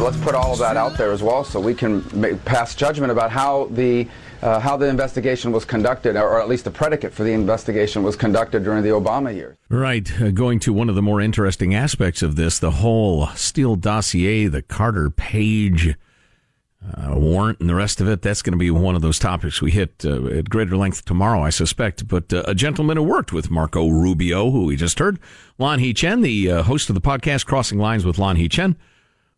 Let's put all of that out there as well so we can make, pass judgment about how the uh, how the investigation was conducted, or at least the predicate for the investigation was conducted during the Obama years. Right. Uh, going to one of the more interesting aspects of this, the whole Steele dossier, the Carter Page uh, warrant, and the rest of it. That's going to be one of those topics we hit uh, at greater length tomorrow, I suspect. But uh, a gentleman who worked with Marco Rubio, who we just heard, Lanhee Chen, the uh, host of the podcast Crossing Lines with Lanhee Chen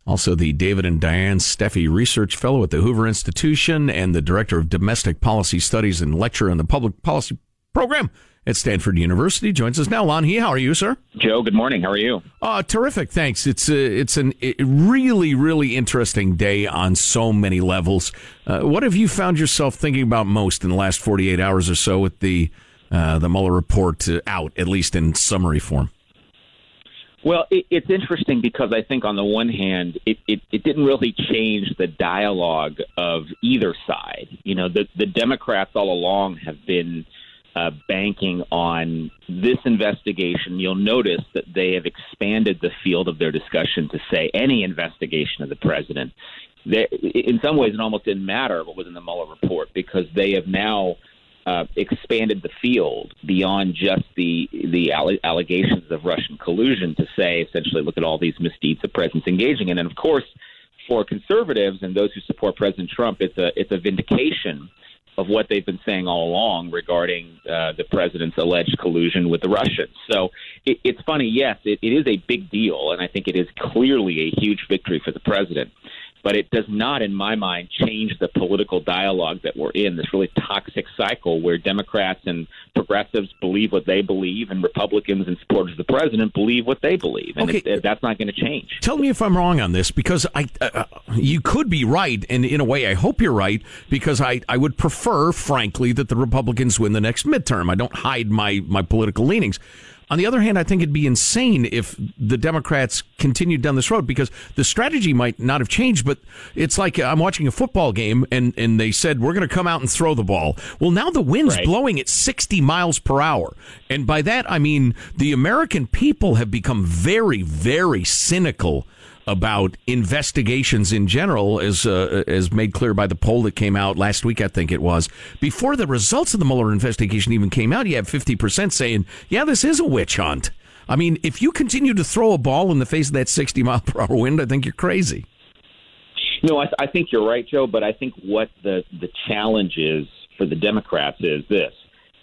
also, the David and Diane Steffy Research Fellow at the Hoover Institution and the Director of Domestic Policy Studies and lecturer in the Public Policy Program at Stanford University joins us now. Lanhee, how are you, sir? Joe, good morning. How are you? Uh, terrific, thanks. It's a, it's an a really, really interesting day on so many levels. Uh, what have you found yourself thinking about most in the last 48 hours or so with the uh, the Mueller report out, at least in summary form? Well, it, it's interesting because I think on the one hand, it, it, it didn't really change the dialogue of either side. You know, the, the Democrats all along have been uh, banking on this investigation. You'll notice that they have expanded the field of their discussion to say any investigation of the president. They, in some ways, it almost didn't matter what was in the Mueller report because they have now uh, expanded the field beyond just the the allegations of Russian collusion to say essentially look at all these misdeeds the president's engaging in, and of course, for conservatives and those who support President Trump, it's a it's a vindication of what they've been saying all along regarding uh, the president's alleged collusion with the Russians. So it, it's funny, yes, it, it is a big deal, and I think it is clearly a huge victory for the president but it does not, in my mind, change the political dialogue that we're in. This really toxic cycle where Democrats and progressives believe what they believe, and Republicans and supporters of the president believe what they believe, and okay. it, it, that's not going to change. Tell me if I'm wrong on this, because I, uh, uh, you could be right, and in a way, I hope you're right, because I, I would prefer, frankly, that the Republicans win the next midterm. I don't hide my my political leanings. On the other hand, I think it'd be insane if the Democrats continued down this road because the strategy might not have changed, but it's like uh, I'm watching a football game and, and they said, we're going to come out and throw the ball. Well, now the wind's right. blowing at 60 miles per hour. And by that, I mean the American people have become very, very cynical about investigations in general, as uh, as made clear by the poll that came out last week, I think it was. Before the results of the Mueller investigation even came out, you have fifty percent saying, "Yeah, this is a witch hunt." I mean, if you continue to throw a ball in the face of that sixty mile per hour wind, I think you're crazy. No, I, I think you're right, Joe. But I think what the the challenge is for the Democrats is this: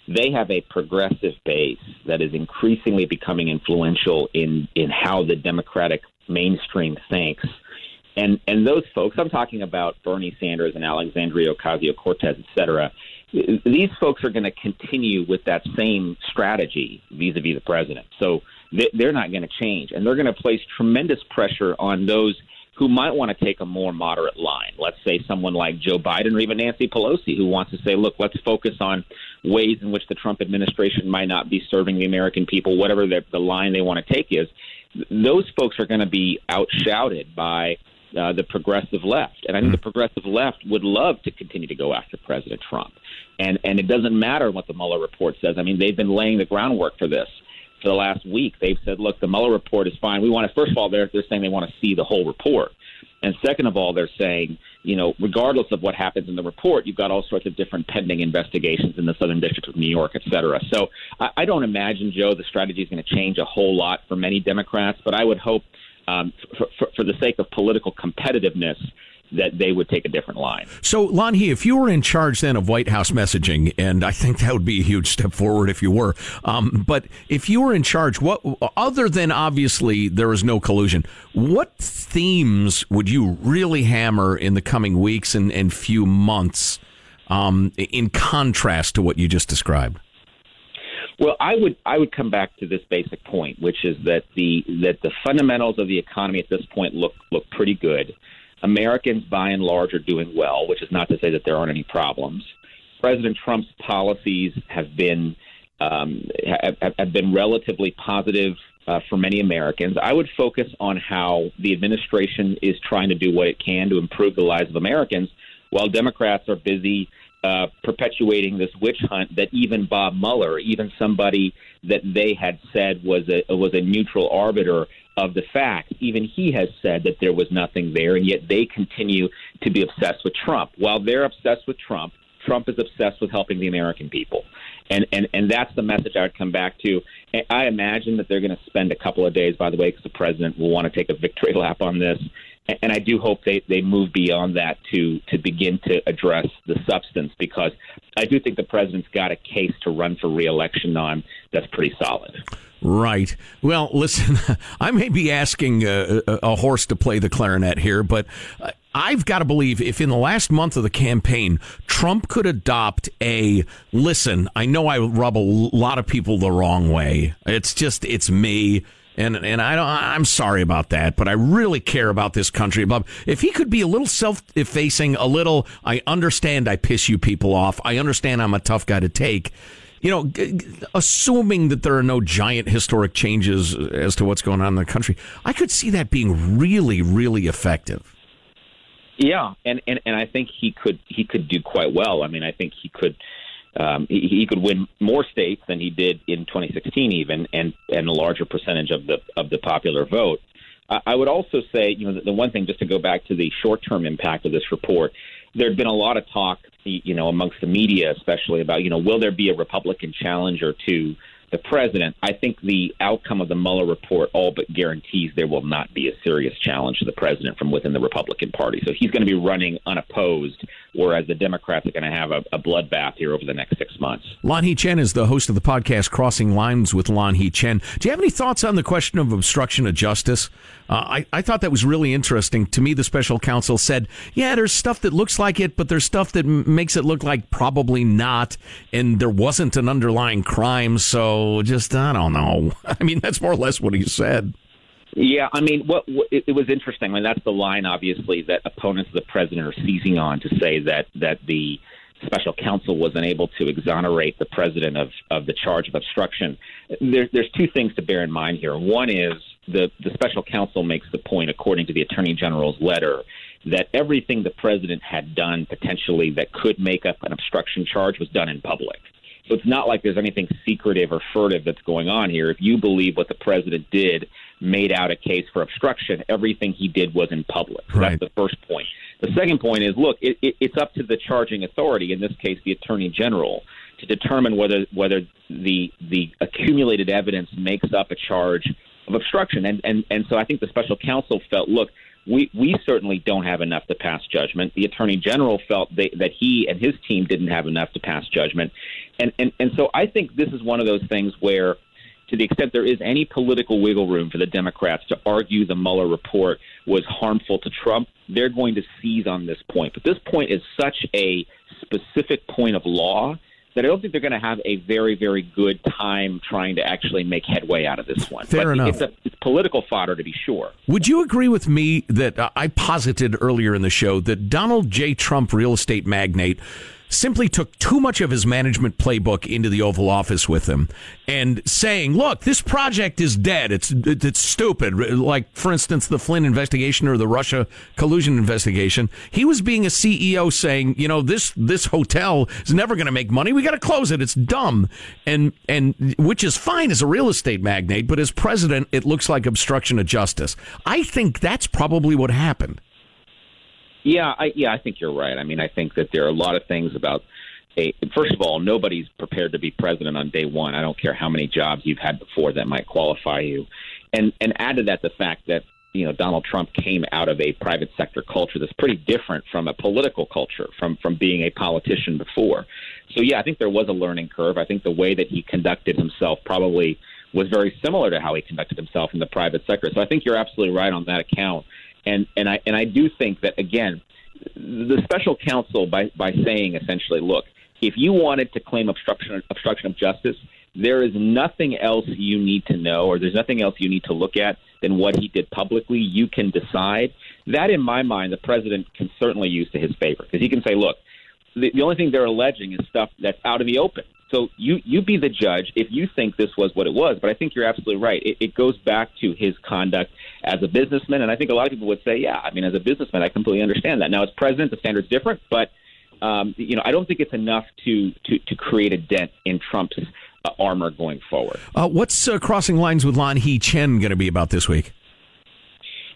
they have a progressive base that is increasingly becoming influential in in how the Democratic mainstream thinks. And and those folks, I'm talking about Bernie Sanders and Alexandria Ocasio Cortez, et cetera. These folks are going to continue with that same strategy vis-a-vis the president. So they're not going to change, and they're going to place tremendous pressure on those who might want to take a more moderate line. Let's say someone like Joe Biden or even Nancy Pelosi, who wants to say, look, let's focus on ways in which the Trump administration might not be serving the American people, whatever the, the line they want to take is. Those folks are going to be outshouted by uh, the progressive left. And I think the progressive left would love to continue to go after President Trump. And, and it doesn't matter what the Mueller report says. I mean, they've been laying the groundwork for this for the last week. They've said, look, the Mueller report is fine. We want to, first of all, they're, they're saying they want to see the whole report. And second of all, they're saying, you know, regardless of what happens in the report, you've got all sorts of different pending investigations in the Southern District of New York, et cetera. So I, I don't imagine, Joe, the strategy is going to change a whole lot for many Democrats, but I would hope, um, for, for, for the sake of political competitiveness, that they would take a different line. So, Lanhee, if you were in charge then of White House messaging, and I think that would be a huge step forward if you were, um, but if you were in charge, what other than obviously there is no collusion, what themes would you really hammer in the coming weeks and, and few months um, in contrast to what you just described? Well, I would I would come back to this basic point, which is that the that the fundamentals of the economy at this point look look pretty good. Americans, by and large, are doing well, which is not to say that there aren't any problems. President Trump's policies have been um, have, have been relatively positive uh, for many Americans. I would focus on how the administration is trying to do what it can to improve the lives of Americans, while Democrats are busy uh, perpetuating this witch hunt that even Bob Mueller, even somebody that they had said was a was a neutral arbiter of the facts, even he has said that there was nothing there, and yet they continue to be obsessed with Trump. While they're obsessed with Trump, Trump is obsessed with helping the American people. And, and, and that's the message I would come back to. I imagine that they're going to spend a couple of days, by the way, because the president will want to take a victory lap on this and I do hope they, they move beyond that to to begin to address the substance because I do think the president's got a case to run for reelection on that's pretty solid. Right. Well, listen, I may be asking a, a, horse to play the clarinet here, but I've got to believe if in the last month of the campaign, Trump could adopt a listen, I know I rub a lot of people the wrong way. It's just, it's me and and I don't. I'm sorry about that, but I really care about this country. Bob, if he could be a little self-effacing, a little, I understand I piss you people off. I understand I'm a tough guy to take. You know, assuming that there are no giant historic changes as to what's going on in the country, I could see that being really, really effective. Yeah, and, and, and I think he could he could do quite well. I mean, I think he could um, he, he could win more states than he did in 2016, even, and and a larger percentage of the of the popular vote. I would also say, you know, the, the one thing just to go back to the short-term impact of this report, there had been a lot of talk, you know, amongst the media, especially about, you know, will there be a Republican challenger to the president, I think the outcome of the Mueller report all but guarantees there will not be a serious challenge to the president from within the Republican Party. So he's going to be running unopposed, whereas the Democrats are going to have a, a bloodbath here over the next six months. Lanhee Chen is the host of the podcast Crossing Lines with Lanhee Chen. Do you have any thoughts on the question of obstruction of justice? Uh, I, I thought that was really interesting. To me, the special counsel said, yeah, there's stuff that looks like it, but there's stuff that m- makes it look like probably not. And there wasn't an underlying crime. So just, I don't know. I mean, that's more or less what he said. Yeah, I mean, what, what it, it was interesting. I mean, that's the line, obviously, that opponents of the president are seizing on to say that that the special counsel was unable to exonerate the president of, of the charge of obstruction. There, there's two things to bear in mind here. One is the, the special counsel makes the point, according to the attorney general's letter, that everything the president had done potentially that could make up an obstruction charge was done in public. So it's not like there's anything secretive or furtive that's going on here. If you believe what the president did made out a case for obstruction, everything he did was in public. So right. That's the first point. The second point is, look, it, it, it's up to the charging authority, in this case, the attorney general, to determine whether whether the the accumulated evidence makes up a charge of obstruction. And and and so I think the special counsel felt, look, we we certainly don't have enough to pass judgment. The attorney general felt they, that he and his team didn't have enough to pass judgment, and and and so I think this is one of those things where. To the extent there is any political wiggle room for the Democrats to argue the Mueller report was harmful to Trump, they're going to seize on this point. But this point is such a specific point of law that I don't think they're going to have a very, very good time trying to actually make headway out of this one. Fair but enough. It's, a, it's political fodder to be sure. Would you agree with me that uh, I posited earlier in the show that Donald J. Trump, real estate magnate, simply took too much of his management playbook into the Oval Office with him and saying, look, this project is dead. It's, it's stupid. Like, for instance, the Flynn investigation or the Russia collusion investigation. He was being a CEO saying, you know, this, this hotel is never going to make money. We got to close it. It's dumb. And, and which is fine as a real estate magnate, but as president, it looks like obstruction of justice. I think that's probably what happened. Yeah, I, yeah, I think you're right. I mean, I think that there are a lot of things about. A, first of all, nobody's prepared to be president on day one. I don't care how many jobs you've had before that might qualify you, and and add to that the fact that you know Donald Trump came out of a private sector culture that's pretty different from a political culture, from from being a politician before. So yeah, I think there was a learning curve. I think the way that he conducted himself probably was very similar to how he conducted himself in the private sector. So I think you're absolutely right on that account. And and I and I do think that again, the special counsel by by saying essentially, look, if you wanted to claim obstruction obstruction of justice, there is nothing else you need to know, or there's nothing else you need to look at than what he did publicly. You can decide that. In my mind, the president can certainly use to his favor because he can say, look, the, only thing they're alleging is stuff that's out in the open. So you you be the judge if you think this was what it was. But I think you're absolutely right. It, it goes back to his conduct as a businessman, and I think a lot of people would say, yeah, I mean, as a businessman, I completely understand that. Now, as president, the standard's different, but um, you know, I don't think it's enough to to, to create a dent in Trump's uh, armor going forward. Uh, what's uh, crossing lines with Lanhee Chen going to be about this week?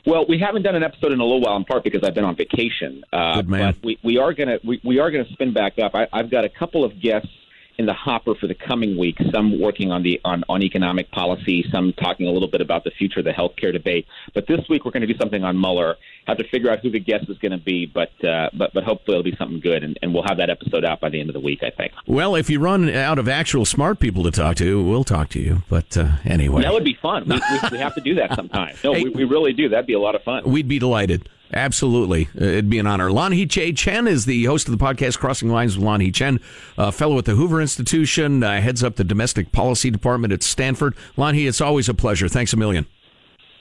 Well, we haven't done an episode in a little while, in part because I've been on vacation. Uh, Good man. But we, we are gonna we, we are gonna spin back up. I, I've got a couple of guests in the hopper for the coming week. Some working on the on, on economic policy, some talking a little bit about the future of the healthcare debate. But this week we're going to do something on Mueller. Have to figure out who the guest is going to be, but uh, but but hopefully it'll be something good, and, and we'll have that episode out by the end of the week. I think. Well, if you run out of actual smart people to talk to, we'll talk to you. But uh, anyway, that would be fun. We, we, we have to do that sometime. No, hey, we, we really do. That'd be a lot of fun. We'd be delighted. Absolutely. Uh, it'd be an honor. Lanhee J. Chen is the host of the podcast Crossing Lines with Lanhee Chen, a fellow at the Hoover Institution, uh, heads up the domestic policy department at Stanford. Lanhee, it's always a pleasure. Thanks a million.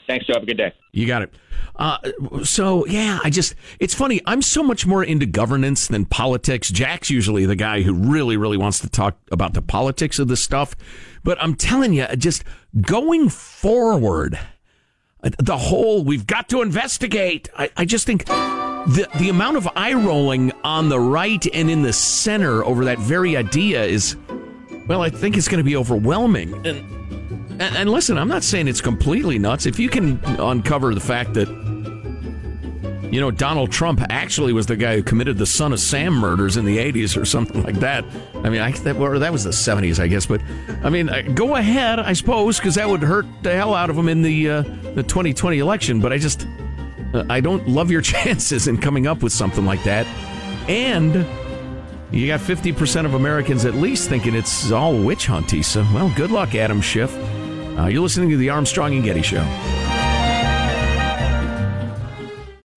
Thanks, Joe. Have a good day. You got it. Uh, so, yeah, I just, it's funny. I'm so much more into governance than politics. Jack's usually the guy who really, really wants to talk about the politics of this stuff. But I'm telling you, just going forward, the whole we've got to investigate. I, I, just think the the amount of eye rolling on the right and in the center over that very idea is, well, I think it's going to be overwhelming. And, and and listen, I'm not saying it's completely nuts. If you can uncover the fact that you know, Donald Trump actually was the guy who committed the Son of Sam murders in the 80s or something like that. I mean, I, that, or that was the 70s, I guess. But, I mean, go ahead, I suppose, because that would hurt the hell out of him in the, uh, the 2020 election. But I just, uh, I don't love your chances in coming up with something like that. And you got 50% of Americans at least thinking it's all witch hunty. So, well, good luck, Adam Schiff. Uh, you're listening to the Armstrong and Getty Show.